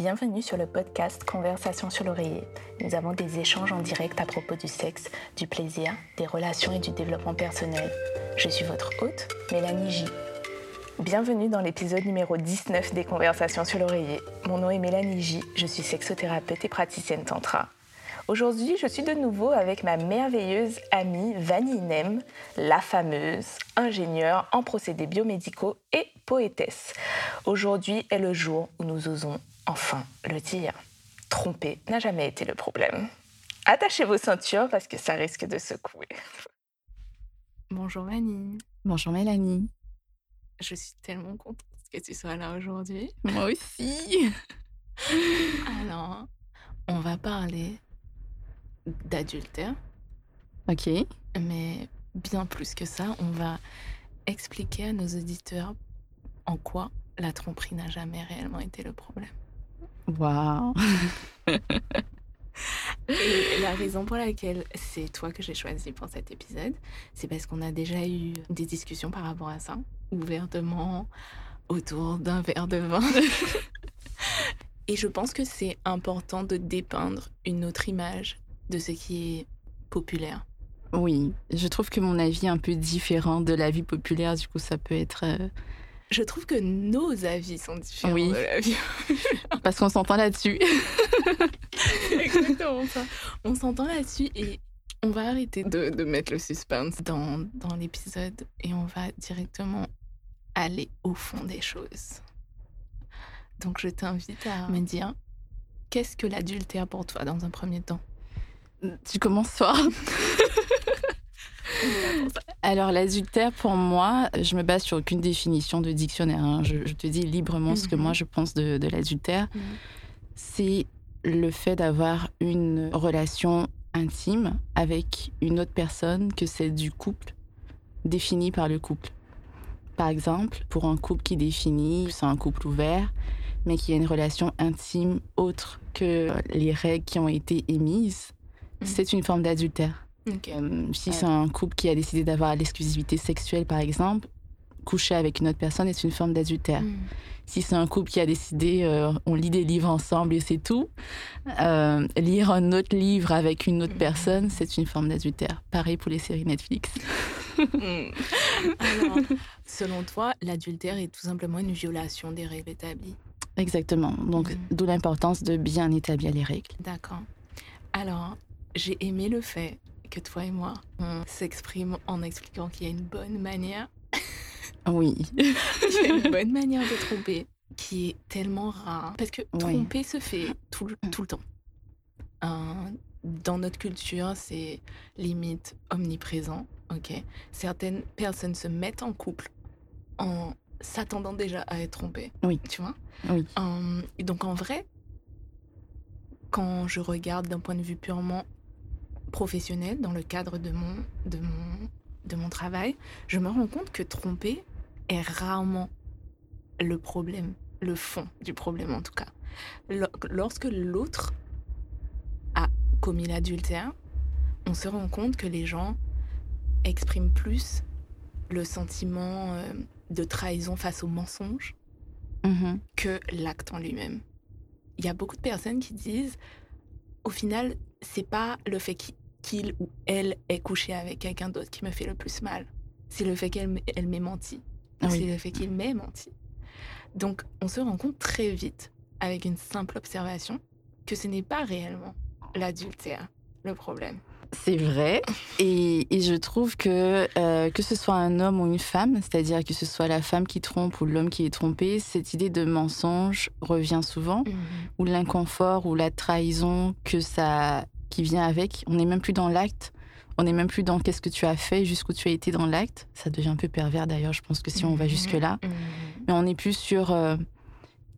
Bienvenue sur le podcast Conversation sur l'oreiller. Nous avons des échanges en direct à propos du sexe, du plaisir, des relations et du développement personnel. Je suis votre hôte, Mélanie J. Bienvenue dans l'épisode numéro 19 des Conversations sur l'oreiller. Mon nom est Mélanie J, je suis sexothérapeute et praticienne tantra. Aujourd'hui, je suis de nouveau avec ma merveilleuse amie Vanny Nem, la fameuse ingénieure en procédés biomédicaux et poétesse. Aujourd'hui est le jour où nous osons enfin le dire. Tromper n'a jamais été le problème. Attachez vos ceintures parce que ça risque de secouer. Bonjour Vanny. Bonjour Mélanie. Je suis tellement contente que tu sois là aujourd'hui. Moi aussi. Alors, on va parler d'adultère. Ok. Mais bien plus que ça, on va expliquer à nos auditeurs en quoi la tromperie n'a jamais réellement été le problème. Waouh Et la raison pour laquelle c'est toi que j'ai choisi pour cet épisode, c'est parce qu'on a déjà eu des discussions par rapport à ça, ouvertement, autour d'un verre de vin. Et je pense que c'est important de dépeindre une autre image de ce qui est populaire. Oui, je trouve que mon avis est un peu différent de l'avis populaire, du coup ça peut être... Je trouve que nos avis sont différents Oui. de. Parce qu'on s'entend là-dessus. Exactement ça. On s'entend là-dessus et on va arrêter de, de mettre le suspense dans, dans l'épisode et on va directement aller au fond des choses. Donc je t'invite à me dire, qu'est-ce que l'adultère pour toi dans un premier temps? Tu commences fort. Alors l'adultère, pour moi, je me base sur aucune définition de dictionnaire. hein. Je, je te dis librement ce que Mhm. moi je pense de, de l'adultère. Mhm. C'est le fait d'avoir une relation intime avec une autre personne que celle du couple, définie par le couple. Par exemple, pour un couple qui définit, c'est un couple ouvert, mais qui a une relation intime autre que les règles qui ont été émises, Mhm. c'est une forme d'adultère. Euh, si Ouais. c'est un couple qui a décidé d'avoir l'exclusivité sexuelle, par exemple, coucher avec une autre personne est une forme d'adultère. Mm. Si c'est un couple qui a décidé, euh, on lit des livres ensemble et c'est tout, euh, lire un autre livre avec une autre Mhm. personne, c'est une forme d'adultère. Pareil pour les séries Netflix. Mm. Alors, selon toi, l'adultère est tout simplement une violation des règles établies. Exactement. Donc, d'où l'importance de bien établir les règles. D'accord. Alors, j'ai aimé le fait que toi et moi, on s'exprime en expliquant qu'il y a une bonne manière, Oui. il y a une bonne manière de tromper qui est tellement rare. Parce que Oui. tromper se fait tout, le- tout le temps. Euh, dans notre culture, c'est limite omniprésent. Ok? Certaines personnes se mettent en couple en s'attendant déjà à être trompées. Oui. Tu vois? Oui. Euh, et donc en vrai, quand je regarde d'un point de vue purement professionnel, dans le cadre de mon, de mon, de mon travail, je me rends compte que tromper est rarement le problème, le fond du problème en tout cas. Lor- Lorsque l'autre a commis l'adultère, on se rend compte que les gens expriment plus le sentiment euh, de trahison face au mensonge Mhm. que l'acte en lui-même. Il y a beaucoup de personnes qui disent, au final, c'est pas le fait qu'il- qu'il ou elle ait couché avec quelqu'un d'autre qui me fait le plus mal. C'est le fait qu'elle elle m'ait menti. Ah oui. C'est le fait qu'il m'ait menti. Donc, on se rend compte très vite, avec une simple observation, que ce n'est pas réellement l'adultère le problème. C'est vrai. Et, et je trouve que euh, que ce soit un homme ou une femme, c'est-à-dire que ce soit la femme qui trompe ou l'homme qui est trompé, cette idée de mensonge revient souvent, ou l'inconfort ou la trahison que ça qui vient avec. On n'est même plus dans l'acte. On n'est même plus dans qu'est-ce que tu as fait, jusqu'où tu as été dans l'acte. Ça devient un peu pervers d'ailleurs, je pense que si on va Mhm. jusque-là. Mhm. Mais on est plus sur euh,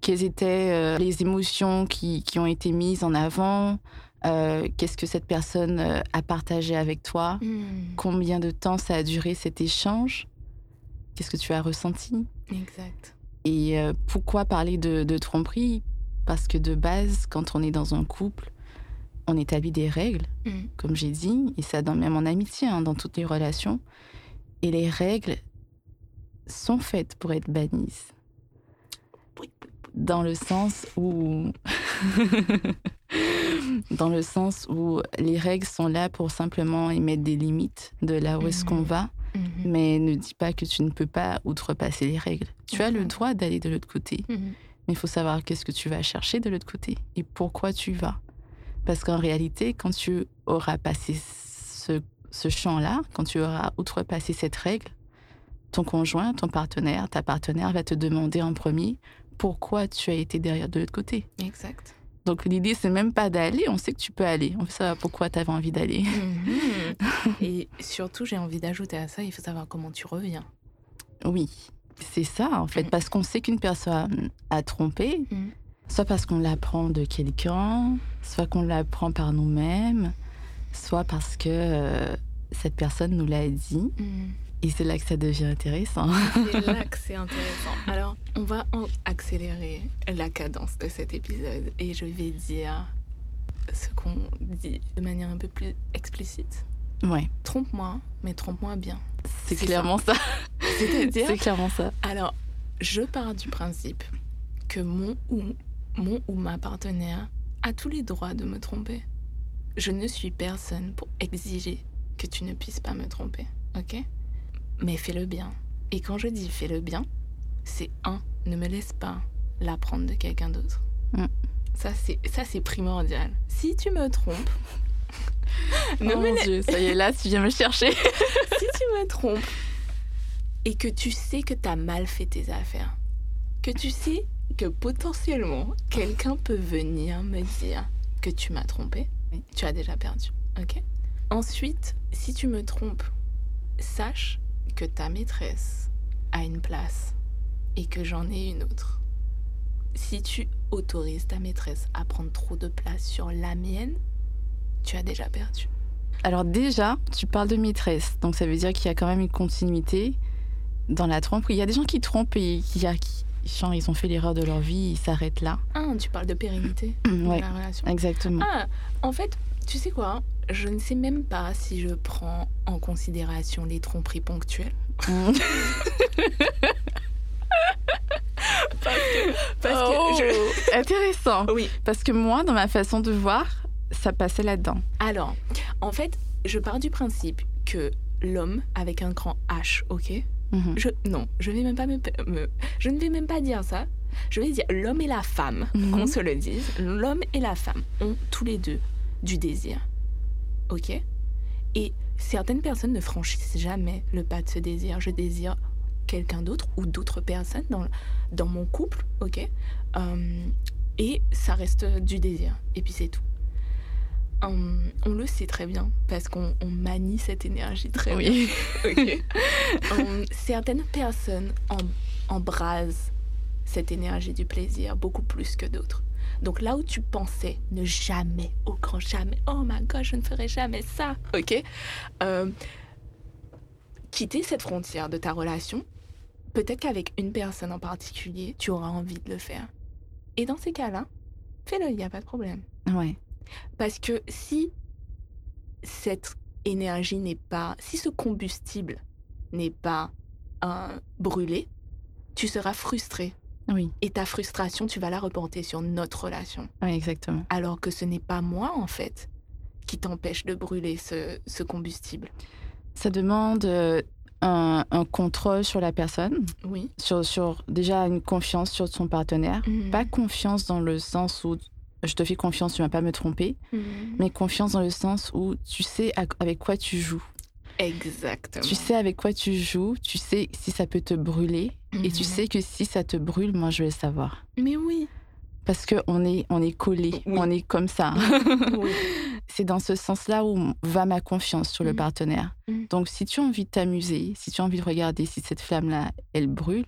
quelles étaient euh, les émotions qui, qui ont été mises en avant, euh, qu'est-ce que cette personne euh, a partagé avec toi, Mhm. combien de temps ça a duré cet échange, qu'est-ce que tu as ressenti. Exact. Et pourquoi parler de, de tromperie Parce que de base, quand on est dans un couple, on établit des règles, Mhm. comme j'ai dit, et ça dans, même en amitié, hein, dans toutes les relations. Et les règles sont faites pour être bannies. Dans le sens où dans le sens où les règles sont là pour simplement émettre des limites de là où est-ce qu'on mhm. va, mhm. mais ne dis pas que tu ne peux pas outrepasser les règles. Tu as le droit d'aller de l'autre côté, mhm. mais il faut savoir qu'est-ce que tu vas chercher de l'autre côté et pourquoi tu vas. Parce qu'en réalité, quand tu auras passé ce, ce champ-là, quand tu auras outrepassé cette règle, ton conjoint, ton partenaire, ta partenaire va te demander en premier pourquoi tu as été derrière de l'autre côté. Exact. Donc l'idée, c'est même pas d'aller, on sait que tu peux aller. On savoir pourquoi tu avais envie d'aller. Mhm. Et surtout, j'ai envie d'ajouter à ça, il faut savoir comment tu reviens. Oui, c'est ça en fait, mm. parce qu'on sait qu'une personne a trompé, mm. Soit parce qu'on l'apprend de quelqu'un, soit qu'on l'apprend par nous-mêmes, soit parce que euh, cette personne nous l'a dit. Mm. Et c'est là que ça devient intéressant. C'est là que c'est intéressant. Alors, on va accélérer la cadence de cet épisode et je vais dire ce qu'on dit de manière un peu plus explicite. Ouais. Trompe-moi, mais trompe-moi bien. C'est clairement ça. C'est-à-dire C'est clairement ça. Alors, je pars du principe que mon ou, mon ou ma partenaire a tous les droits de me tromper. Je ne suis personne pour exiger que tu ne puisses pas me tromper, ok? Mais fais-le bien. Et quand je dis fais-le bien, c'est un, ne me laisse pas l'apprendre de quelqu'un d'autre. Mm. Ça, c'est, ça, c'est primordial. Si tu me trompes, ne oh mon Dieu, ça y est, là, tu viens me chercher. si tu me trompes et que tu sais que tu as mal fait tes affaires, que tu sais que potentiellement quelqu'un peut venir me dire que tu m'as trompé, tu as déjà perdu. Ok Ensuite, si tu me trompes, sache que ta maîtresse a une place et que j'en ai une autre. Si tu autorises ta maîtresse à prendre trop de place sur la mienne, tu as déjà perdu. Alors déjà, tu parles de maîtresse, donc ça veut dire qu'il y a quand même une continuité dans la trompe. Il y a des gens qui trompent et qui, ils ont fait l'erreur de leur vie, ils s'arrêtent là. Ah, tu parles de pérennité la relation. Exactement. Ah, en fait, tu sais quoi je ne sais même pas si je prends en considération les tromperies ponctuelles. Parce que, parce que oh, Intéressant. Oui. Parce que moi, dans ma façon de voir, ça passait là-dedans. Alors, en fait, je pars du principe que l'homme avec un grand H, ok mhm. je, Non, je, vais même pas me, je ne vais même pas dire ça. Je vais dire l'homme et la femme, mhm. qu'on se le dise. L'homme et la femme ont tous les deux du désir ok? Et certaines personnes ne franchissent jamais le pas de ce désir. Je désire quelqu'un d'autre ou d'autres personnes dans, dans mon couple, ok? Euh, Et ça reste du désir. Et puis c'est tout. Euh, on le sait très bien parce qu'on manie cette énergie très oui. bien. Euh, certaines personnes embrasent cette énergie du plaisir beaucoup plus que d'autres. Donc là où tu pensais ne jamais, au grand jamais, oh my god, je ne ferai jamais ça, ok euh, Quitter cette frontière de ta relation, peut-être qu'avec une personne en particulier, tu auras envie de le faire. Et dans ces cas-là, fais-le, il n'y a pas de problème. Ouais. Parce que si cette énergie n'est pas, si ce combustible n'est pas euh, brûlé, tu seras frustré oui. Et ta frustration, tu vas la reporter sur notre relation. Oui, exactement. Alors que ce n'est pas moi, en fait, qui t'empêche de brûler ce, combustible. Ça demande euh, un, contrôle sur la personne. Oui. Sur, sur déjà une confiance sur son partenaire. Mhm. Pas confiance dans le sens où je te fais confiance, tu ne vas pas me tromper. Mhm. Mais confiance dans le sens où tu sais avec quoi tu joues. Exactement. Tu sais avec quoi tu joues, tu sais si ça peut te brûler, et tu mhm. sais que si ça te brûle, moi je vais le savoir. Mais oui. Parce qu'on est, on est collé, on est comme ça. C'est dans ce sens-là où va ma confiance sur le mhm. partenaire. Donc si tu as envie de t'amuser, si tu as envie de regarder si cette flamme-là, elle brûle,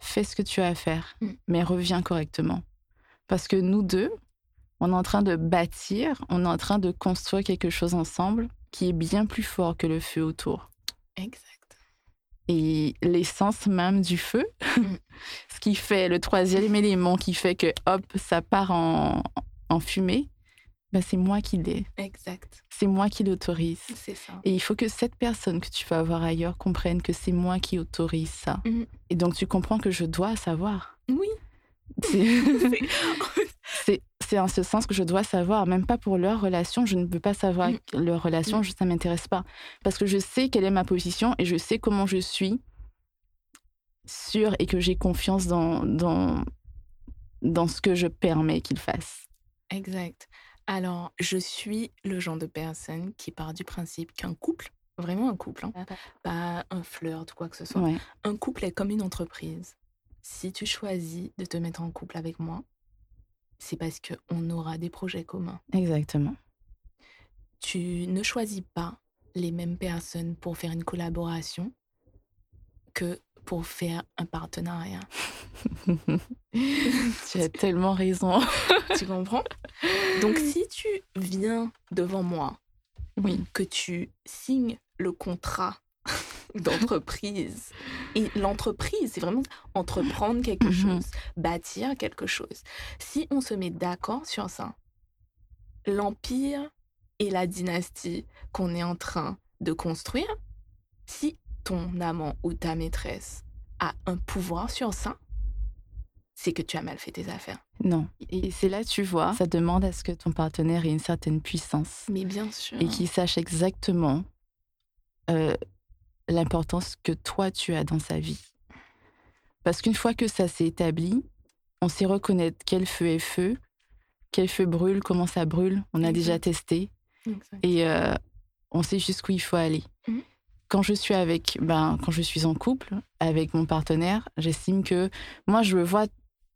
fais ce que tu as à faire, mais reviens correctement. Parce que nous deux, on est en train de bâtir, on est en train de construire quelque chose ensemble qui est bien plus fort que le feu autour. Exact. Et l'essence même du feu, mm. ce qui fait le troisième élément qui fait que hop, ça part en, en fumée, ben c'est moi qui l'ai. Exact. C'est moi qui l'autorise. C'est ça. Et il faut que cette personne que tu vas avoir ailleurs comprenne que c'est moi qui autorise ça. Mm. Et donc tu comprends que je dois savoir. Oui. C'est en ce sens que je dois savoir, même pas pour leur relation, je ne veux pas savoir mm. leur relation, mm. ça ne m'intéresse pas. Parce que je sais quelle est ma position et je sais comment je suis sûre et que j'ai confiance dans, dans, dans ce que je permets qu'ils fassent. Exact. Alors, je suis le genre de personne qui part du principe qu'un couple, vraiment un couple, hein, pas un flirt ou quoi que ce soit, un couple est comme une entreprise. Si tu choisis de te mettre en couple avec moi, c'est parce qu'on aura des projets communs. Exactement. Tu ne choisis pas les mêmes personnes pour faire une collaboration que pour faire un partenariat. tu as tellement raison. tu comprends? Donc si tu viens devant moi, oui. que tu signes le contrat d'entreprise. Et l'entreprise, c'est vraiment entreprendre quelque mhm. chose, bâtir quelque chose. Si on se met d'accord sur ça, l'empire et la dynastie qu'on est en train de construire, si ton amant ou ta maîtresse a un pouvoir sur ça, c'est que tu as mal fait tes affaires. Non. Et c'est là, tu vois, ça demande à ce que ton partenaire ait une certaine puissance. Mais bien sûr. Et qu'il sache exactement euh, l'importance que toi, tu as dans sa vie. Parce qu'une fois que ça s'est établi, on sait reconnaître quel feu est feu, quel feu brûle, comment ça brûle. On a déjà testé. Et euh, on sait jusqu'où il faut aller. Mmh quand je suis avec, ben, quand je suis en couple avec mon partenaire, j'estime que moi, je me vois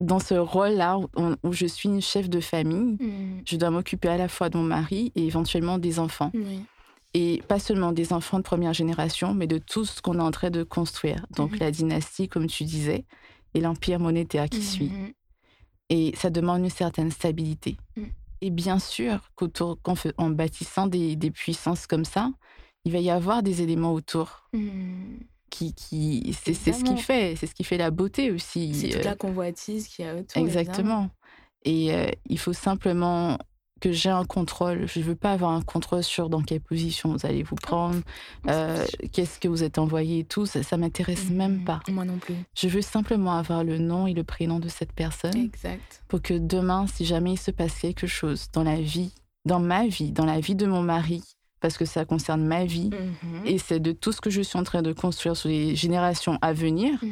dans ce rôle-là où, je suis une chef de famille. Mmh. Je dois m'occuper à la fois de mon mari et éventuellement des enfants. Et pas seulement des enfants de première génération, mais de tout ce qu'on est en train de construire. Donc mmh. la dynastie, comme tu disais, et l'empire monétaire qui suit. Mmh. Et ça demande une certaine stabilité. Et bien sûr qu'en bâtissant des, des puissances comme ça, il va y avoir des éléments autour. Mmh. Qui, qui, c'est ce qui fait, c'est ce qui fait la beauté aussi. C'est toute la euh. convoitise qu'il y a autour. Exactement. Et euh, il faut simplement que j'ai un contrôle. Je ne veux pas avoir un contrôle sur dans quelle position vous allez vous prendre, euh, qu'est-ce que vous êtes envoyé et tout. Ça, ne m'intéresse même mmh. pas. Moi non plus. Je veux simplement avoir le nom et le prénom de cette personne. Exact. Pour que demain, si jamais il se passe quelque chose dans la vie, dans ma vie, dans la vie de mon mari, parce que ça concerne ma vie mmh et c'est de tout ce que je suis en train de construire sur les générations à venir. Mmh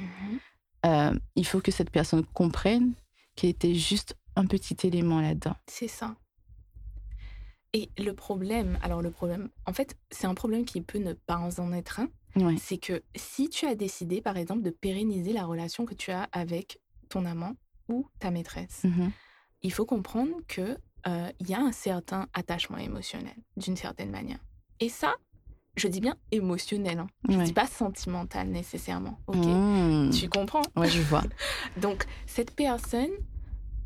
euh, il faut que cette personne comprenne qu'elle était juste un petit élément là-dedans. C'est ça. Et le problème, alors le problème, en fait, c'est un problème qui peut ne pas en être un. C'est que si tu as décidé, par exemple, de pérenniser la relation que tu as avec ton amant ou ta maîtresse, mmh il faut comprendre que euh, il y a un certain attachement émotionnel, d'une certaine manière. Et ça, je dis bien émotionnel, hein. je ne dis pas sentimental nécessairement. Ok, mmh. tu comprends? Ouais, je vois. Donc cette personne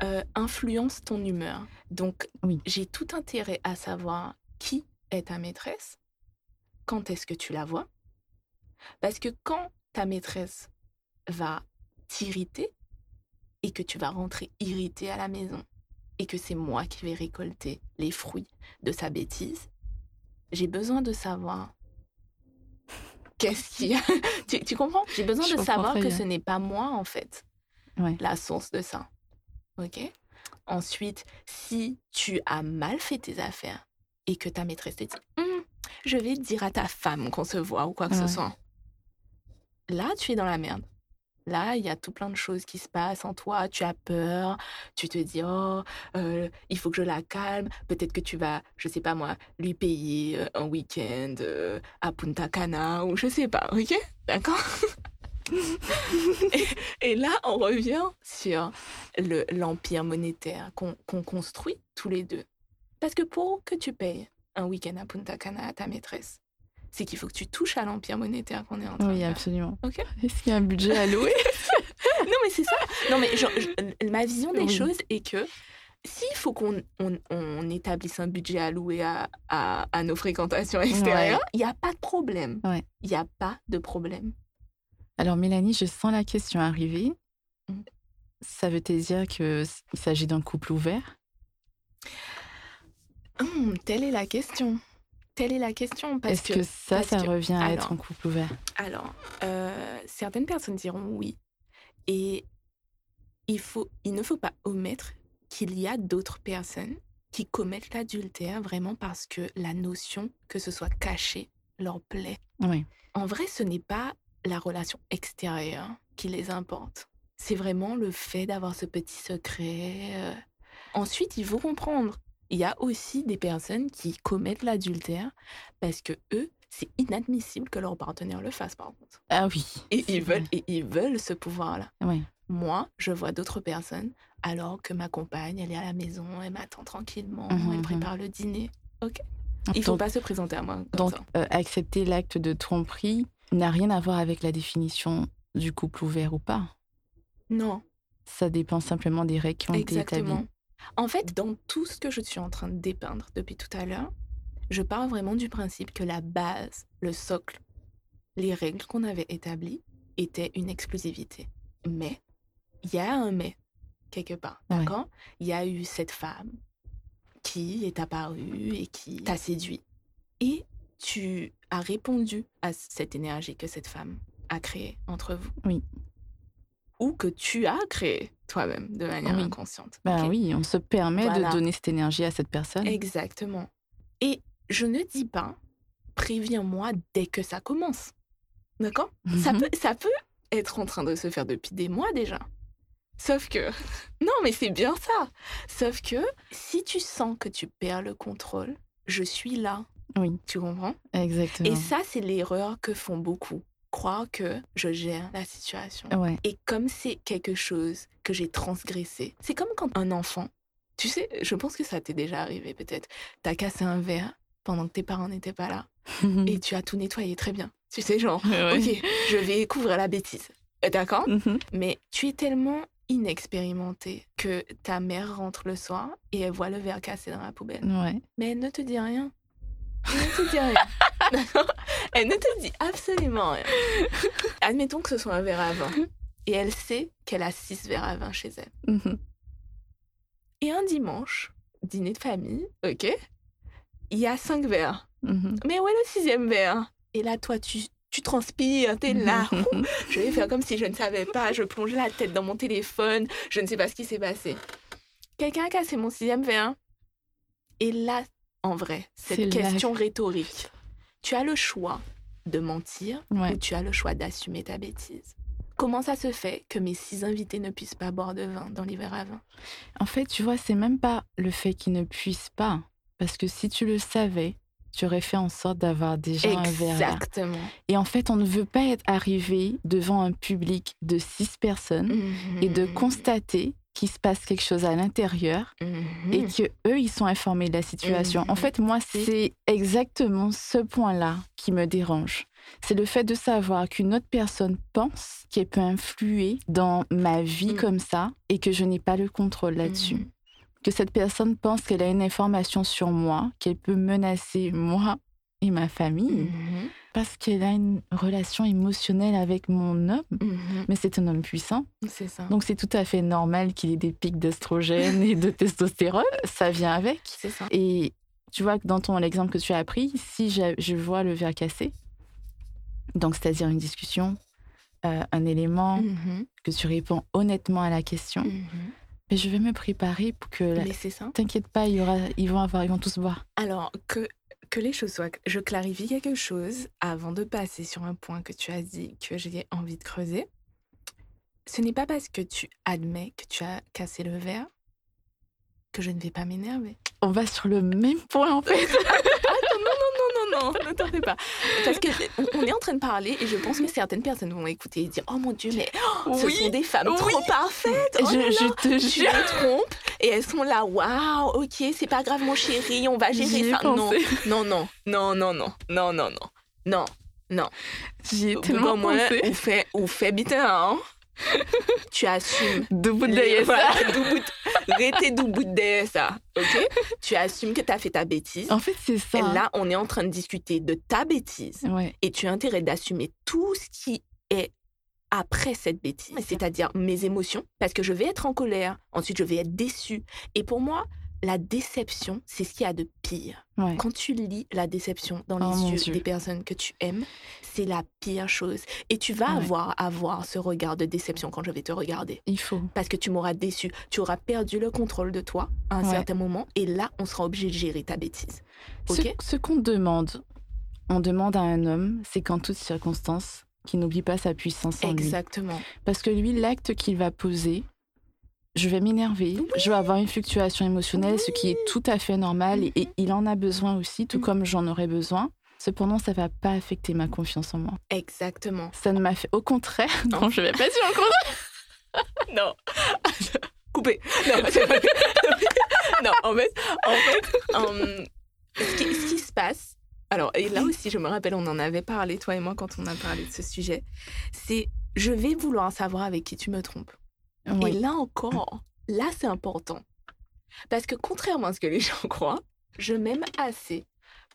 euh, influence ton humeur. Donc oui. j'ai tout intérêt à savoir qui est ta maîtresse, quand est-ce que tu la vois, parce que quand ta maîtresse va t'irriter et que tu vas rentrer irrité à la maison et que c'est moi qui vais récolter les fruits de sa bêtise, j'ai besoin de savoir qu'est-ce qu'il y a. tu, comprends? J'ai besoin de savoir que ce n'est pas moi, en fait, la source de ça. OK Ensuite, si tu as mal fait tes affaires et que ta maîtresse te dit hum, Je vais dire à ta femme qu'on se voit ou quoi que ce soit, là, tu es dans la merde. Là, il y a tout plein de choses qui se passent en toi. Tu as peur. Tu te dis, oh, euh, il faut que je la calme. Peut-être que tu vas, je sais pas moi, lui payer euh, un week-end euh, à Punta Cana ou je sais pas, ok? D'accord? et, là, on revient sur l'empire monétaire qu'on construit tous les deux. Parce que pour que tu payes un week-end à Punta Cana à ta maîtresse, c'est qu'il faut que tu touches à l'empire monétaire qu'on est en train oui, de. Oui, absolument. Est-ce qu'il y a un budget à louer? Non, mais c'est ça. Non, mais ma vision des choses est que s'il faut qu'on on, établisse un budget à louer à, à, nos fréquentations extérieures, il n'y a pas de problème. Il n'y a pas de problème. Alors, Mélanie, je sens la question arriver. Mmh. Ça veut dire qu'il s'agit d'un couple ouvert? Hum, Telle est la question. Telle est la question. Est-ce que, ça, ça revient à être un couple ouvert? Alors, euh, certaines personnes diront oui. Et il, faut, il ne faut pas omettre qu'il y a d'autres personnes qui commettent l'adultère vraiment parce que la notion que ce soit caché leur plaît. Oui. En vrai, ce n'est pas la relation extérieure qui les importe. C'est vraiment le fait d'avoir ce petit secret. euh. Ensuite, il faut comprendre. Il y a aussi des personnes qui commettent l'adultère parce que eux, c'est inadmissible que leur partenaire le fasse par contre. Ah oui. Et ils veulent, et ils veulent ce pouvoir-là. Oui. Moi, je vois d'autres personnes alors que ma compagne, elle est à la maison, elle m'attend tranquillement, Mhm, elle mhm. prépare le dîner. Ok. Il faut Donc- pas se présenter à moi comme Donc, ça. euh, accepter l'acte de tromperie n'a rien à voir avec la définition du couple ouvert ou pas. Non, Ça dépend simplement des règles qui ont été exactement. établies. En fait, dans tout ce que je suis en train de dépeindre depuis tout à l'heure, je pars vraiment du principe que la base, le socle, les règles qu'on avait établies étaient une exclusivité. Mais, il y a un mais, quelque part, Ouais. d'accord? Il y a eu cette femme qui est apparue et qui t'a séduit. Et tu as répondu à cette énergie que cette femme a créée entre vous? Oui. Ou que tu as créée toi-même de manière Oui. inconsciente? Ben oui, on se permet Voilà. de donner cette énergie à cette personne. Exactement. Et je ne dis pas, préviens-moi dès que ça commence. D'accord? Ça, Mhm. peut, ça peut être en train de se faire depuis des mois déjà. Sauf que... Non, mais c'est bien ça. Sauf que si tu sens que tu perds le contrôle, je suis là. Oui, Tu comprends? Exactement. Et ça, c'est l'erreur que font beaucoup. Croire que je gère la situation. Ouais. Et comme c'est quelque chose que j'ai transgressé, c'est comme quand un enfant, tu sais, je pense que ça t'est déjà arrivé peut-être, t'as cassé un verre pendant que tes parents n'étaient pas là et tu as tout nettoyé très bien. Tu sais, genre, Ouais. ok, je vais couvrir la bêtise. Euh, D'accord? Mhm. Mais tu es tellement inexpérimenté que ta mère rentre le soir et elle voit le verre cassé dans la poubelle. Ouais. Mais elle ne te dit rien. Elle ne te dit rien. Elle ne te dit absolument rien. Admettons que ce soit un verre à vin. Et elle sait qu'elle a six verres à vin chez elle. Mhm. Et un dimanche, dîner de famille, ok Il y a cinq verres. Mhm. Mais où est le sixième verre? Et là, toi, tu, tu transpires, t'es là. Je vais faire comme si je ne savais pas. Je plonge la tête dans mon téléphone. Je ne sais pas ce qui s'est passé. Quelqu'un a cassé mon sixième verre. Et là, en vrai, cette question rhétorique, tu as le choix de mentir Ouais. ou tu as le choix d'assumer ta bêtise. Comment ça se fait que mes six invités ne puissent pas boire de vin dans verres à vin En fait, tu vois, c'est même pas le fait qu'ils ne puissent pas. Parce que si tu le savais, tu aurais fait en sorte d'avoir déjà un verre. Exactement. Et en fait, on ne veut pas être arrivé devant un public de six personnes et de Mhm. constater qu'il se passe quelque chose à l'intérieur et que eux ils sont informés de la situation. En Mhm. fait, moi, c'est exactement ce point-là qui me dérange. C'est le fait de savoir qu'une autre personne pense qu'elle peut influer dans ma vie Mhm. comme ça et que je n'ai pas le contrôle là-dessus. Mhm. Que cette personne pense qu'elle a une information sur moi, qu'elle peut menacer moi et ma famille Mhm. parce qu'elle a une relation émotionnelle avec mon homme. Mhm. Mais c'est un homme puissant. C'est ça. Donc c'est tout à fait normal qu'il ait des pics d'estrogène et de testostérone. Ça vient avec. C'est ça. Et tu vois que dans ton l'exemple que tu as appris, si je, vois le verre cassé, donc c'est-à-dire une discussion, euh, un élément, Mhm. que tu réponds honnêtement à la question, mais je vais me préparer pour que... la-. T'inquiète pas, il y aura, ils vont avoir, ils vont tous boire. Alors, que, que les choses soient... Je clarifie quelque chose avant de passer sur un point que tu as dit que j'ai envie de creuser. Ce n'est pas parce que tu admets que tu as cassé le verre que je ne vais pas m'énerver. On va sur le même point en fait. non, non, ne t'en fais pas. Parce que on, on est en train de parler et je pense que certaines personnes vont écouter et dire Oh mon Dieu, mais oh, ce Oui, sont des femmes oui. trop parfaites. Oh je, là je te Tu jure. les trompes et elles sont là, waouh, ok, c'est pas grave mon chéri, on va gérer ça. Non, pensé. non, non, non, non, non, non, non, non, non, non. J'y ai tellement moi, pensé. ou fait, ou fait bitin, hein. Tu assumes. Debout de ça. voilà, Rete doubout de ça, ok? Tu assumes que tu as fait ta bêtise. En fait, c'est ça. Et là, on est en train de discuter de ta bêtise. Ouais. Et tu as intérêt d'assumer tout ce qui est après cette bêtise, c'est-à-dire mes émotions, parce que je vais être en colère, ensuite je vais être déçue. Et pour moi, la déception, c'est ce qu'il y a de pire. Ouais. Quand tu lis la déception dans les Oh mon yeux des personnes que tu aimes, c'est la pire chose. Et tu vas Ouais. avoir avoir ce regard de déception quand je vais te regarder. Il faut. Parce que tu m'auras déçu. Tu auras perdu le contrôle de toi à un Ouais. certain moment. Et là, on sera obligé de gérer ta bêtise. Ce, qu'on demande, on demande à un homme, c'est qu'en toutes circonstances, qu'il n'oublie pas sa puissance en lui. Exactement. Parce que lui, l'acte qu'il va poser, je vais m'énerver, je vais avoir une fluctuation émotionnelle, ce qui est tout à fait normal, et, et il en a besoin aussi, tout Mhm. comme j'en aurais besoin. Cependant, ça va pas affecter ma confiance en moi. Exactement. Ça ne m'a fait... Au contraire, non, je vais pas dire au contraire. Non. Coupé. Non, pas- non, en fait, en fait hum, ce, qui, ce qui se passe, alors, et là aussi, je me rappelle, on en avait parlé, toi et moi, quand on a parlé de ce sujet, c'est je vais vouloir savoir avec qui tu me trompes. Et là encore, là, c'est important. Parce que contrairement à ce que les gens croient, je m'aime assez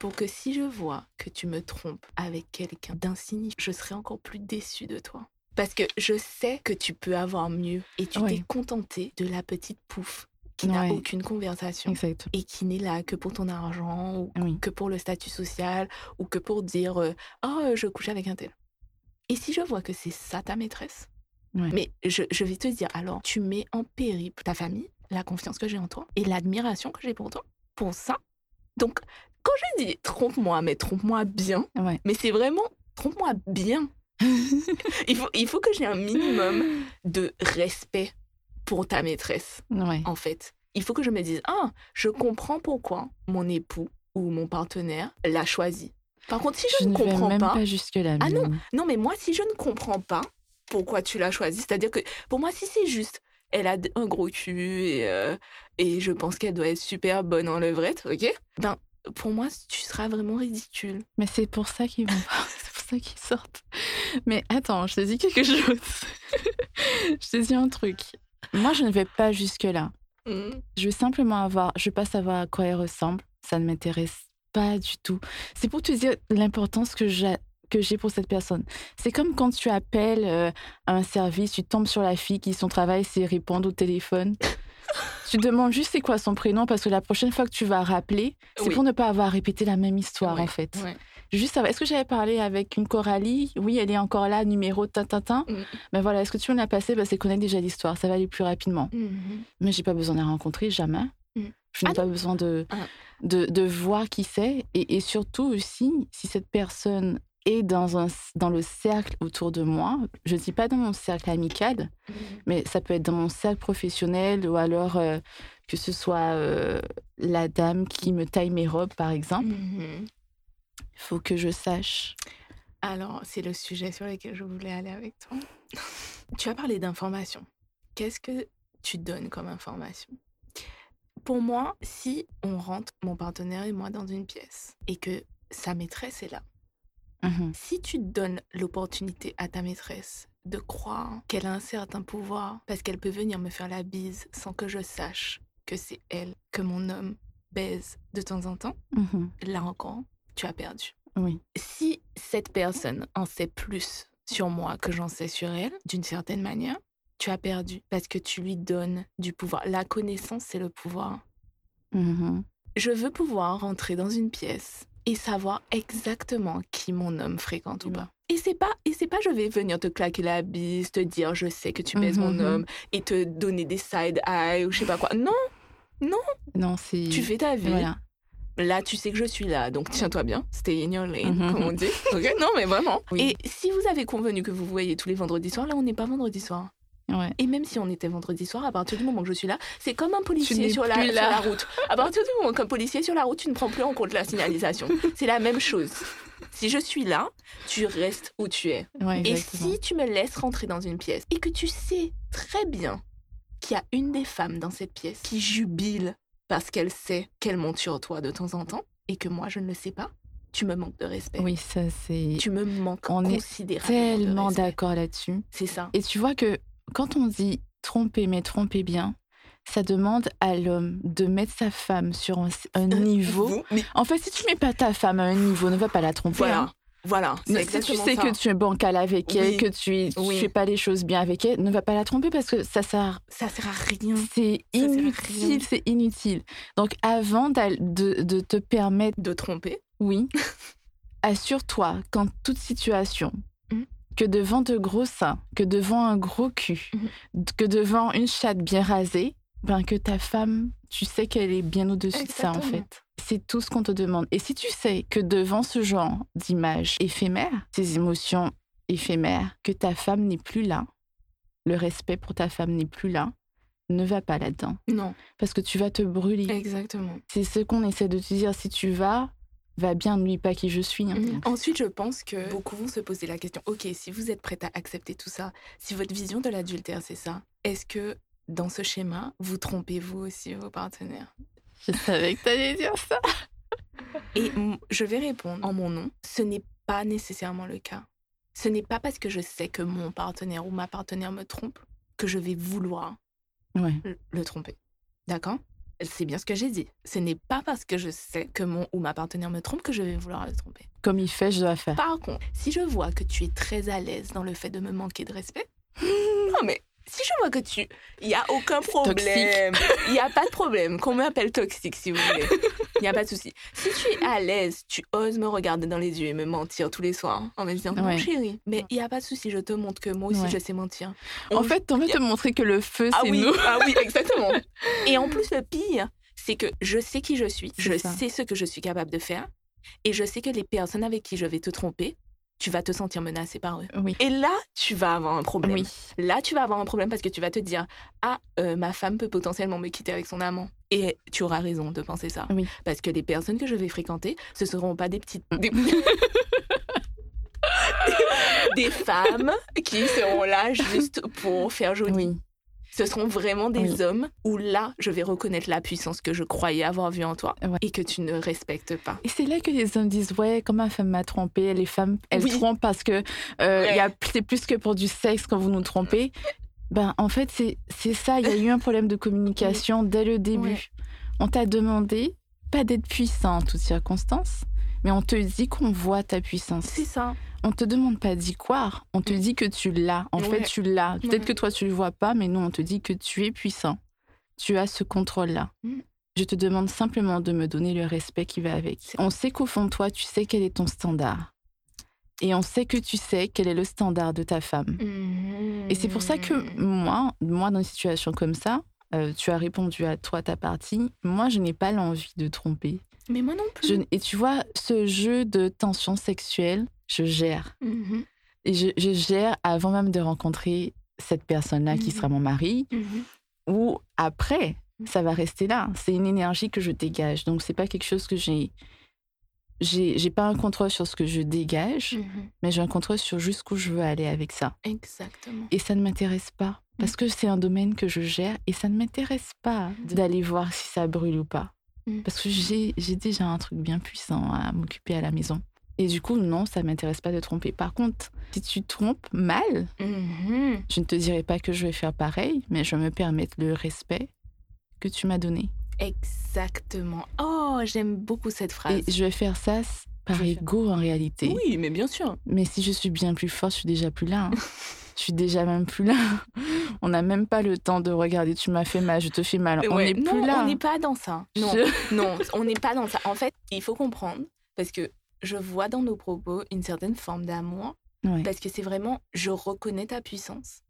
pour que si je vois que tu me trompes avec quelqu'un d'insignifiant, je serai encore plus déçue de toi. Parce que je sais que tu peux avoir mieux et tu Ouais. t'es contenté de la petite pouffe qui n'a aucune conversation exact. et qui n'est là que pour ton argent ou Oui. que pour le statut social ou que pour dire oh je couche avec un tel. Et si je vois que c'est ça ta maîtresse, Ouais. mais je, je vais te dire alors tu mets en péril ta famille, la confiance que j'ai en toi et l'admiration que j'ai pour toi pour ça. Donc quand je dis trompe-moi, mais trompe-moi bien, Ouais. mais c'est vraiment trompe-moi bien. il, faut, il faut que j'ai un minimum de respect pour ta maîtresse ouais. en fait. Il faut que je me dise, ah, je comprends pourquoi mon époux ou mon partenaire l'a choisi. Par contre, si je, Je ne ne vais comprends même pas, pas, jusque-là. Ah non. Non, mais moi, si je ne comprends pas pourquoi tu l'as choisi, c'est-à-dire que pour moi, si c'est juste, elle a un gros cul et, euh, et je pense qu'elle doit être super bonne en levrette, ok? Ben, pour moi, tu seras vraiment ridicule. Mais c'est pour ça qu'ils vont pas. C'est pour ça qu'ils sortent. Mais attends, je te dis quelque chose. je te dis un truc. Moi, je ne vais pas jusque-là. Mm. Je veux simplement avoir. Je veux pas savoir à quoi elle ressemble. Ça ne m'intéresse pas du tout. C'est pour te dire l'importance que j'ai que j'ai pour cette personne. C'est comme quand tu appelles euh, un service, tu tombes sur la fille qui son travail c'est répondre au téléphone. tu demandes juste c'est quoi son prénom parce que la prochaine fois que tu vas rappeler, c'est Oui. pour ne pas avoir répété la même histoire en fait. Juste savoir, est-ce que j'avais parlé avec une Coralie? Oui, elle est encore là, numéro tin tin tin. Mm. Mais voilà, est-ce que tu me l'as passé? Bah, C'est connaître déjà l'histoire, ça va aller plus rapidement. Mhm. Mais j'ai pas besoin de la rencontrer, jamais. Mm. Je n'ai Ah pas besoin de, Ah. de, de voir qui c'est. Et, et surtout aussi, si cette personne est dans, un, dans le cercle autour de moi, je ne dis pas dans mon cercle amical, Mhm. mais ça peut être dans mon cercle professionnel ou alors euh, que ce soit euh, la dame qui me taille mes robes, par exemple. Il faut que je sache. Alors, c'est le sujet sur lequel je voulais aller avec toi. tu as parlé d'information. Qu'est-ce que tu donnes comme information? Pour moi, si on rentre, mon partenaire et moi, dans une pièce et que sa maîtresse est là, Mhm. si tu donnes l'opportunité à ta maîtresse de croire qu'elle a un certain pouvoir parce qu'elle peut venir me faire la bise sans que je sache que c'est elle que mon homme baise de temps en temps, Mhm. là encore, tu as perdu Oui. si cette personne en sait plus sur moi que j'en sais sur elle, d'une certaine manière, tu as perdu parce que tu lui donnes du pouvoir. La connaissance, c'est le pouvoir. Mhm. Je veux pouvoir rentrer dans une pièce et savoir exactement qui mon homme fréquente ou pas. Et c'est pas et c'est pas je vais venir te claquer la bise, te dire je sais que tu baises mon Mhm. homme et te donner des side eye ou je sais pas quoi. Non, Non, c'est. tu fais ta vie. Voilà. Là, tu sais que je suis là, donc tiens-toi bien. Stay in your lane, Mhm. comme on dit. Ok non, mais vraiment. Oui. Et si vous avez convenu que vous voyez tous les vendredis soirs, là, on n'est pas vendredi soir. Ouais. Et même si on était vendredi soir, à partir du moment que je suis là, c'est comme un policier sur la, sur route. À partir du moment qu'un policier sur la route, tu ne prends plus en compte la signalisation. C'est la même chose. Si je suis là, tu restes où tu es. Ouais, Et si tu me laisses rentrer dans une pièce et que tu sais très bien qu'il y a une des femmes dans cette pièce qui jubile parce qu'elle sait qu'elle monte sur toi de temps en temps et que moi je ne le sais pas, tu me manques de respect. Oui, ça c'est. Tu me manques On est Tellement d'accord là-dessus. C'est ça. Et tu vois que quand on dit tromper, mais tromper bien, ça demande à l'homme de mettre sa femme sur un, un niveau. Mais En fait, si tu mets pas ta femme à un niveau, ne va pas la tromper. voilà. hein. Voilà. Si tu sais que tu es bancal avec elle, que tu ne fais pas les choses bien avec elle, ne va pas la tromper parce que ça sert. Ça sert à rien. C'est inutile, c'est inutile. Donc avant de, de te permettre de tromper, oui, assure-toi qu'en toute situation. Que devant de gros seins, que devant un gros cul, mmh. que devant une chatte bien rasée, ben que ta femme, tu sais qu'elle est bien au-dessus de ça en fait. C'est tout ce qu'on te demande. Et si tu sais que devant ce genre d'images éphémères, ces émotions éphémères, que ta femme n'est plus là, le respect pour ta femme n'est plus là, ne va pas là-dedans. Non. Parce que tu vas te brûler. Exactement. C'est ce qu'on essaie de te dire. Si tu vas, va bien, n'oublie pas qui je suis. Hein. Mm. Ensuite, je pense que beaucoup vont se poser la question, ok, si vous êtes prête à accepter tout ça, si votre vision de l'adultère, c'est ça, est-ce que dans ce schéma, vous trompez vous aussi vos partenaires? Je savais que tu allais dire ça. Et je vais répondre en mon nom, ce n'est pas nécessairement le cas. Ce n'est pas parce que je sais que mon partenaire ou ma partenaire me trompe que je vais vouloir le tromper. D'accord? C'est bien ce que j'ai dit. Ce n'est pas parce que je sais que mon ou ma partenaire me trompe que je vais vouloir le tromper. Comme il fait, je dois faire. Par contre, si je vois que tu es très à l'aise dans le fait de me manquer de respect, non mais si je vois que tu. Il n'y a aucun problème. Il n'y a pas de problème. Qu'on m'appelle toxique si vous voulez. Il n'y a pas de souci. Si tu es à l'aise, tu oses me regarder dans les yeux et me mentir tous les soirs en me disant non, chérie, mais il n'y a pas de souci. Je te montre que moi aussi, je sais mentir. en fait, tu envie de te montrer que le feu, ah c'est oui, nous. Ah oui, exactement. et en plus, le pire, c'est que je sais qui je suis. Je sais ce que je suis capable de faire. Et je sais que les personnes avec qui je vais te tromper, tu vas te sentir menacé par eux. Oui. Et là, tu vas avoir un problème. Oui. Là, tu vas avoir un problème parce que tu vas te dire Ah, euh, ma femme peut potentiellement me quitter avec son amant. Et tu auras raison de penser ça. Oui. Parce que les personnes que je vais fréquenter, ce seront pas des petites. Des... des femmes qui seront là juste pour faire joli. Oui ce seront vraiment des hommes où là, je vais reconnaître la puissance que je croyais avoir vue en toi et que tu ne respectes pas. Et c'est là que les hommes disent ouais, comme ma femme m'a trompé, les femmes elles trompent parce que euh, c'est plus que pour du sexe quand vous nous trompez. Ben en fait c'est ça, il y a eu un problème de communication dès le début. On t'a demandé pas d'être puissant en toutes circonstances, mais on te dit qu'on voit ta puissance. C'est ça. On te demande pas d'y croire, on te mm. dit que tu l'as. En fait, tu l'as. Peut-être que toi, tu le vois pas, mais nous, on te dit que tu es puissant. Tu as ce contrôle-là. Mm. Je te demande simplement de me donner le respect qui va avec. On sait qu'au fond de toi, tu sais quel est ton standard. Et on sait que tu sais quel est le standard de ta femme. Et c'est pour ça que mm. moi, moi, dans une situation comme ça, euh, tu as répondu à toi ta partie. Moi, je n'ai pas l'envie de tromper. Mais moi non plus. et tu vois, ce jeu de tension sexuelle, je gère. Mmh et je, gère avant même de rencontrer cette personne-là qui sera mmh mon mari. Mmh ou après, ça va rester là. C'est une énergie que je dégage. Donc, c'est pas quelque chose que j'ai. J'ai pas un contrôle sur ce que je dégage, mais j'ai un contrôle sur jusqu'où je veux aller avec ça. Exactement. Et ça ne m'intéresse pas. Parce que c'est un domaine que je gère et ça ne m'intéresse pas d'aller voir si ça brûle ou pas. Parce que j'ai déjà un truc bien puissant à m'occuper à la maison. Et du coup, non, ça m'intéresse pas de tromper. Par contre, si tu trompes mal, mm-hmm. je ne te dirai pas que je vais faire pareil, mais je me permettre le respect que tu m'as donné. Exactement. Oh, j'aime beaucoup cette phrase. Et je vais faire ça par ego en réalité. Oui, mais bien sûr. Mais si je suis bien plus forte, je suis déjà plus là. Hein. je suis déjà même plus là. On n'a même pas le temps de regarder, tu m'as fait mal, je te fais mal. on n'est plus là. On n'est pas dans ça. Non, non, on n'est pas dans ça. En fait, il faut comprendre, parce que je vois dans nos propos une certaine forme d'amour. Parce que c'est vraiment, je reconnais ta puissance,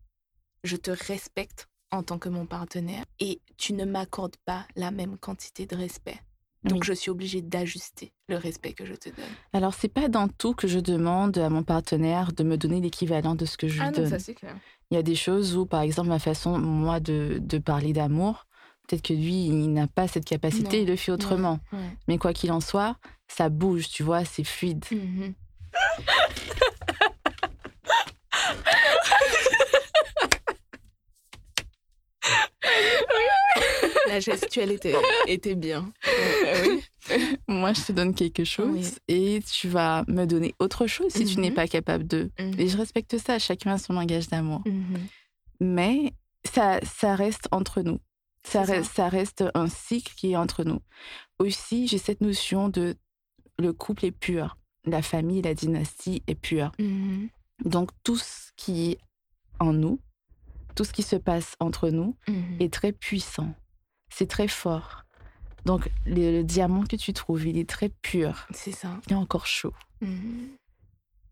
je te respecte en tant que mon partenaire et tu ne m'accordes pas la même quantité de respect. Donc je suis obligée d'ajuster le respect que je te donne. Alors c'est pas dans tout que je demande à mon partenaire de me donner l'équivalent de ce que je ah lui donne. ça c'est clair. Il y a des choses où par exemple ma façon moi de, de parler d'amour, peut-être que lui il n'a pas cette capacité, il le fait autrement. Mais quoi qu'il en soit, ça bouge, tu vois, c'est fluide. Mhm. La gestuelle était, était bien. Moi, je te donne quelque chose et tu vas me donner autre chose si tu n'es mhm. pas capable de. Et je mhm. respecte ça, chacun a son langage d'amour. Mais ça, ça reste entre nous. Ça reste, ça reste un cycle qui est entre nous. Aussi, j'ai cette notion de le couple est pur. la famille, la dynastie est pure. Donc tout ce qui est en nous, tout ce qui se passe entre nous est très puissant. C'est très fort. Donc le, diamant que tu trouves, il est très pur. C'est ça. Il est encore chaud. Mm-hmm.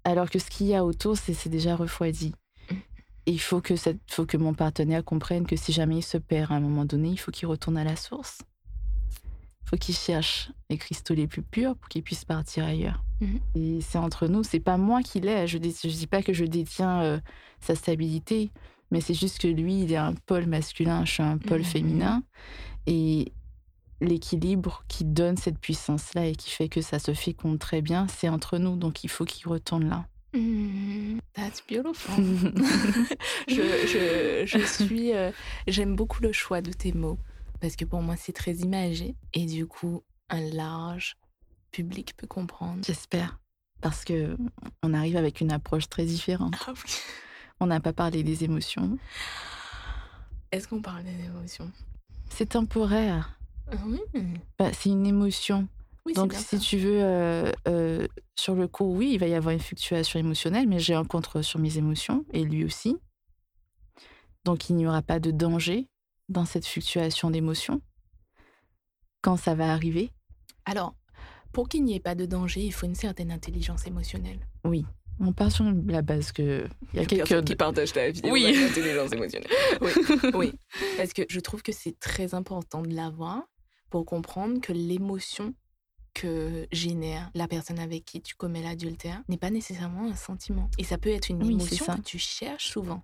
Alors que ce qu'il y a autour, c'est déjà refroidi. Et il faut que, cette, faut que mon partenaire comprenne que si jamais il se perd à un moment donné, il faut qu'il retourne à la source. Il faut qu'il cherche les cristaux les plus purs pour qu'il puisse partir ailleurs. Mhm. Et c'est entre nous, c'est pas moi qui l'ai. Je dis, je dis pas que je détiens euh, sa stabilité, mais c'est juste que lui, il est un pôle masculin, je suis un pôle mhm. féminin. Et l'équilibre qui donne cette puissance-là et qui fait que ça se féconde très bien, c'est entre nous. Donc il faut qu'il retourne là. Mm, that's beautiful. je, je, je, suis. Euh, j'aime beaucoup le choix de tes mots parce que pour moi, c'est très imagé et du coup, un large public peut comprendre. J'espère. Parce que on arrive avec une approche très différente. Ah on n'a pas parlé des émotions. Est-ce qu'on parle des émotions? C'est temporaire. Ah oui. Bah, c'est une émotion. Donc, si tu veux, euh, euh, sur le coup, oui, il va y avoir une fluctuation émotionnelle, mais j'ai un contrôle sur mes émotions et lui aussi. Donc, il n'y aura pas de danger dans cette fluctuation d'émotions quand ça va arriver. Alors, pour qu'il n'y ait pas de danger, il faut une certaine intelligence émotionnelle. Oui. On part sur la base que il y a quelqu'un qui partage ta vie. Oui, intelligence émotionnelle. Oui, oui, parce que je trouve que c'est très important de l'avoir pour comprendre que l'émotion que génère la personne avec qui tu commets l'adultère n'est pas nécessairement un sentiment. Et ça peut être une émotion que tu cherches souvent.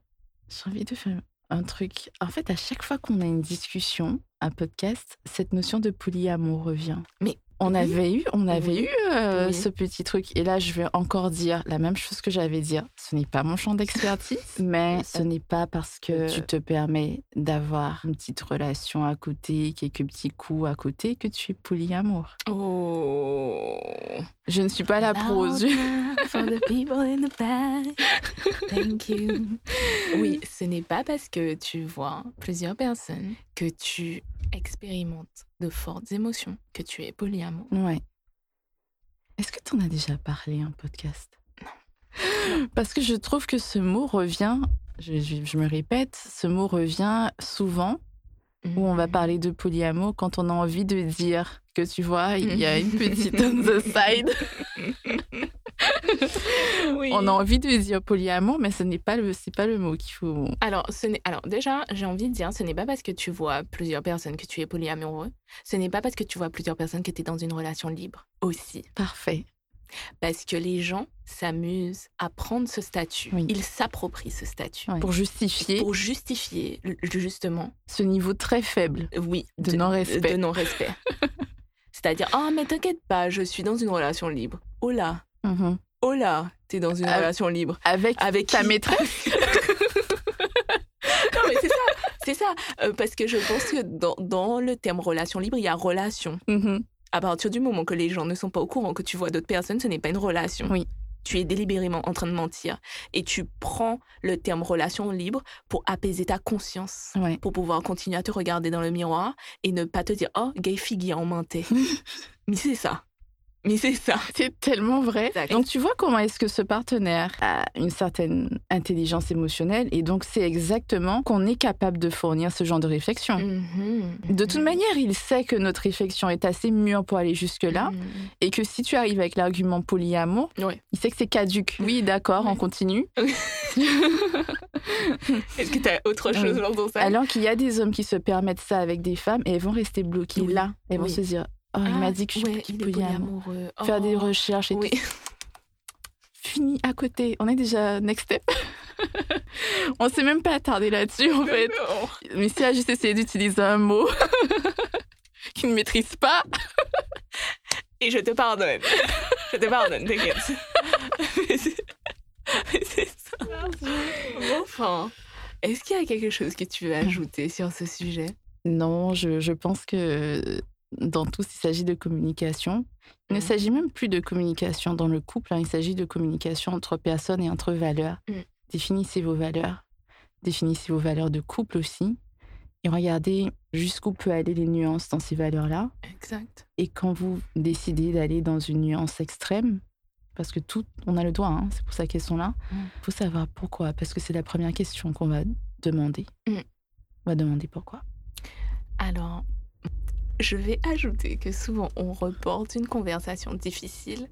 J'ai envie de faire un truc. En fait, à chaque fois qu'on a une discussion, un podcast, cette notion de polyamour revient. Mais on avait eu, on avait eu euh, ce petit truc. Et là, je vais encore dire la même chose que j'avais dit. Ce n'est pas mon champ d'expertise, mais ce n'est pas parce que tu te permets d'avoir une petite relation à côté, quelques petits coups à côté, que tu es polyamour. Oh. Je ne suis pas la prose. Thank you. Oui, ce n'est pas parce que tu vois plusieurs personnes que tu expérimentes de fortes émotions, que tu es polyamour. Ouais. Est-ce que tu en as déjà parlé un podcast? Non. Parce que je trouve que ce mot revient, je, me répète, ce mot revient souvent où on va parler de polyamour quand on a envie de dire que tu vois, il y a une petite on the side. On a envie de dire polyamour, mais ce n'est pas le, c'est pas le mot qu'il faut. Alors, ce n'est, alors déjà, j'ai envie de dire, ce n'est pas parce que tu vois plusieurs personnes que tu es polyamoureux. Ce n'est pas parce que tu vois plusieurs personnes que tu es dans une relation libre aussi. Parfait. Parce que les gens s'amusent à prendre ce statut. Ils s'approprient ce statut. Pour justifier. Pour justifier, justement. Ce niveau très faible. Oui. De, non-respect. De non-respect. C'est-à-dire, ah, mais t'inquiète pas, je suis dans une relation libre. Oh là. Mm-hmm oh là, t'es dans une relation libre. Avec, avec ta maîtresse Non, mais c'est ça, c'est ça. Euh, parce que je pense que dans, dans, le terme relation libre, il y a relation. Mm-hmm. À partir du moment que les gens ne sont pas au courant que tu vois d'autres personnes, ce n'est pas une relation. Oui. Tu es délibérément en train de mentir. Et tu prends le terme relation libre pour apaiser ta conscience. Pour pouvoir continuer à te regarder dans le miroir et ne pas te dire Oh, gay figure en mentait. Mais c'est ça. Mais c'est ça. C'est tellement vrai. Donc tu vois comment est-ce que ce partenaire a une certaine intelligence émotionnelle et donc c'est exactement qu'on est capable de fournir ce genre de réflexion. Mm-hmm. De toute mm-hmm. manière, il sait que notre réflexion est assez mûre pour aller jusque-là mm-hmm. et que si tu arrives avec l'argument polyamour, il sait que c'est caduque. Oui, d'accord, on continue. Est-ce que tu as autre chose dans ton sac? Alors qu'il y a des hommes qui se permettent ça avec des femmes et elles vont rester bloquées là. Elles vont se dire Oh, il m'a ah, dit que je ouais. Faire des oh, recherches et tout. Fini à côté. On est déjà next step. on s'est même pas attardé là-dessus en fait. Mais si a juste essayé d'utiliser un mot qu'il ne maîtrise pas. et je te pardonne. je te pardonne, t'inquiète. Mais c'est ça. Enfin, est-ce qu'il y a quelque chose que tu veux ajouter sur ce sujet? Non, je, je pense que dans tout, il s'agit de communication. Il ne mmh. s'agit même plus de communication dans le couple, hein, il s'agit de communication entre personnes et entre valeurs. Mmh. Définissez vos valeurs, définissez vos valeurs de couple aussi, et regardez jusqu'où peut aller les nuances dans ces valeurs-là. Exact. Et quand vous décidez d'aller dans une nuance extrême, parce que tout, on a le droit, hein, c'est pour ça qu'elles sont là. Il mm. faut savoir pourquoi, parce que c'est la première question qu'on va demander. On va demander pourquoi. Alors, je vais ajouter que souvent on reporte une conversation difficile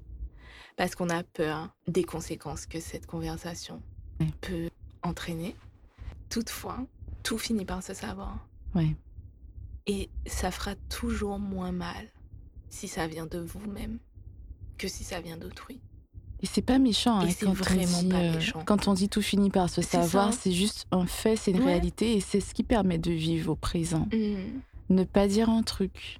parce qu'on a peur des conséquences que cette conversation peut entraîner. Toutefois, tout finit par se savoir. Ouais. Et ça fera toujours moins mal si ça vient de vous-même que si ça vient d'autrui. Et c'est pas méchant. Hein, c'est vraiment pas euh, méchant. Quand on dit tout finit par se savoir, c'est juste un fait, c'est une réalité et c'est ce qui permet de vivre au présent. Mmh. Ne pas dire un truc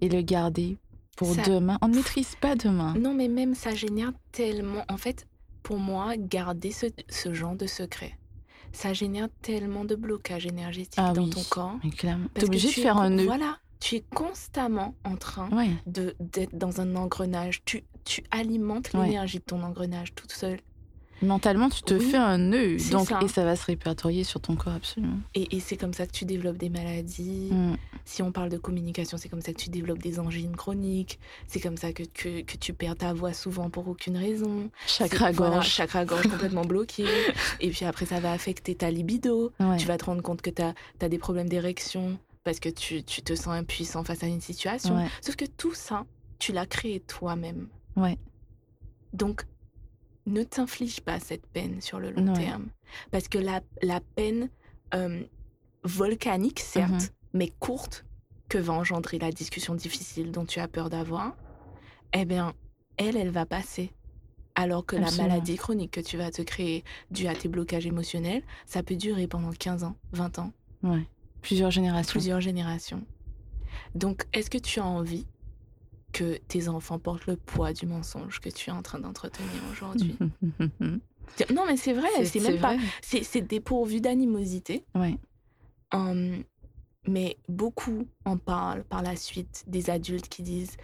et le garder pour demain. On ne maîtrise pas demain. Non, mais même ça génère tellement. En fait, pour moi, garder ce, ce genre de secret, ça génère tellement de blocage énergétique ah dans ton corps. Tu es obligé de faire un nœud. Voilà, tu es constamment en train de d'être dans un engrenage. Tu, tu alimentes l'énergie de ton engrenage toute seule. Mentalement, tu te fais un nœud, donc et ça va se répertorier sur ton corps absolument. Et, c'est comme ça que tu développes des maladies. Mm. Si on parle de communication, c'est comme ça que tu développes des angines chroniques. C'est comme ça que, que, que, tu perds ta voix souvent pour aucune raison. Chakra gorge. chakra gorge complètement bloqué. Et puis après, ça va affecter ta libido. Tu vas te rendre compte que tu as, as, des problèmes d'érection parce que tu, tu, te sens impuissant face à une situation. Sauf que tout ça, tu l'as créé toi-même. Ouais. Donc, ne t'inflige pas cette peine sur le long terme. Parce que la, la peine euh, volcanique, certes, mhm. mais courte, que va engendrer la discussion difficile dont tu as peur d'avoir, eh bien, elle, elle va passer. Alors que la maladie chronique que tu vas te créer due à tes blocages émotionnels, ça peut durer pendant 15 ans, 20 ans. Ouais. Plusieurs générations. Plusieurs générations. Donc, est-ce que tu as envie que tes enfants portent le poids du mensonge que tu es en train d'entretenir aujourd'hui. non, mais c'est vrai, c'est même pas. C'est dépourvu d'animosité. Ouais. Hum, mais beaucoup en parlent par la suite des adultes qui disent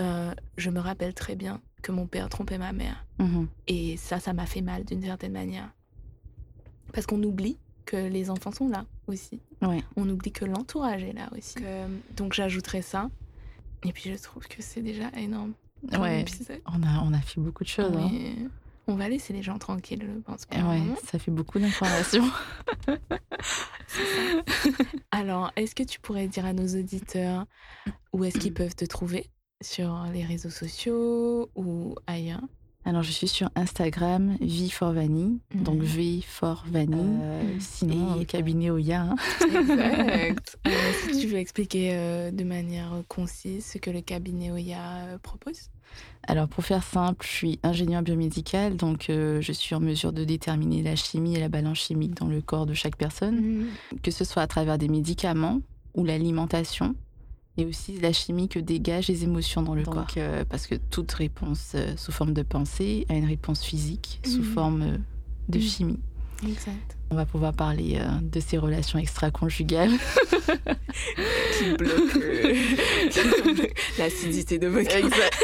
euh, Je me rappelle très bien que mon père trompait ma mère. Mm-hmm. Et ça, ça m'a fait mal d'une certaine manière. Parce qu'on oublie que les enfants sont là aussi. Ouais. On oublie que l'entourage est là aussi. donc j'ajouterais ça. Et puis je trouve que c'est déjà énorme. Ouais, on a, on a fait beaucoup de choses. Hein. On va laisser les gens tranquilles, je pense. Ouais, ça fait beaucoup d'informations. Alors, est-ce que tu pourrais dire à nos auditeurs où est-ce qu'ils peuvent te trouver Sur les réseaux sociaux ou ailleurs? Alors, je suis sur Instagram, V for donc mhm. V for Vanille. Euh, sinon, au cabinet Oya. Hein. Exact. Est-ce que tu veux expliquer euh, de manière concise ce que le cabinet Oya euh, propose alors pour faire simple, je suis ingénieur biomédical, donc je suis en mesure de déterminer la chimie et la balance chimique dans le corps de chaque personne, mhm. que ce soit à travers des médicaments ou l'alimentation, et aussi la chimie que dégagent les émotions dans le corps. Euh, parce que toute réponse euh, sous forme de pensée a une réponse physique sous mhm. forme euh, de mhm. chimie. Exact. On va pouvoir parler de ces relations extra-conjugales. qui bloquent l'acidité de votre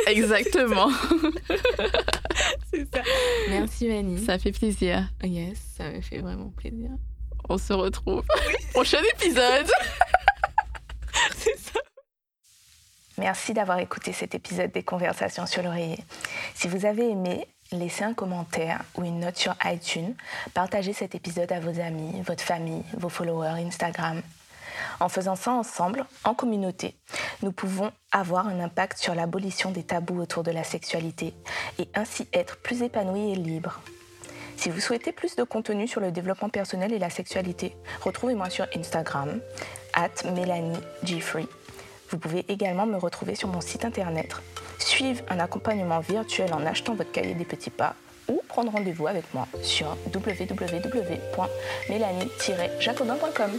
Exactement. C'est ça. Merci Mani. Ça fait plaisir. Yes, ça me fait vraiment plaisir. On se retrouve. Prochain épisode. Merci d'avoir écouté cet épisode des Conversations sur l'oreiller. Si vous avez aimé, laissez un commentaire ou une note sur iTunes. Partagez cet épisode à vos amis, votre famille, vos followers Instagram. En faisant ça ensemble, en communauté, nous pouvons avoir un impact sur l'abolition des tabous autour de la sexualité et ainsi être plus épanouis et libres. Si vous souhaitez plus de contenu sur le développement personnel et la sexualité, retrouvez-moi sur Instagram, at Mélanie vous pouvez également me retrouver sur mon site internet, suivre un accompagnement virtuel en achetant votre cahier des petits pas ou prendre rendez-vous avec moi sur www.mélanie-jacobin.com.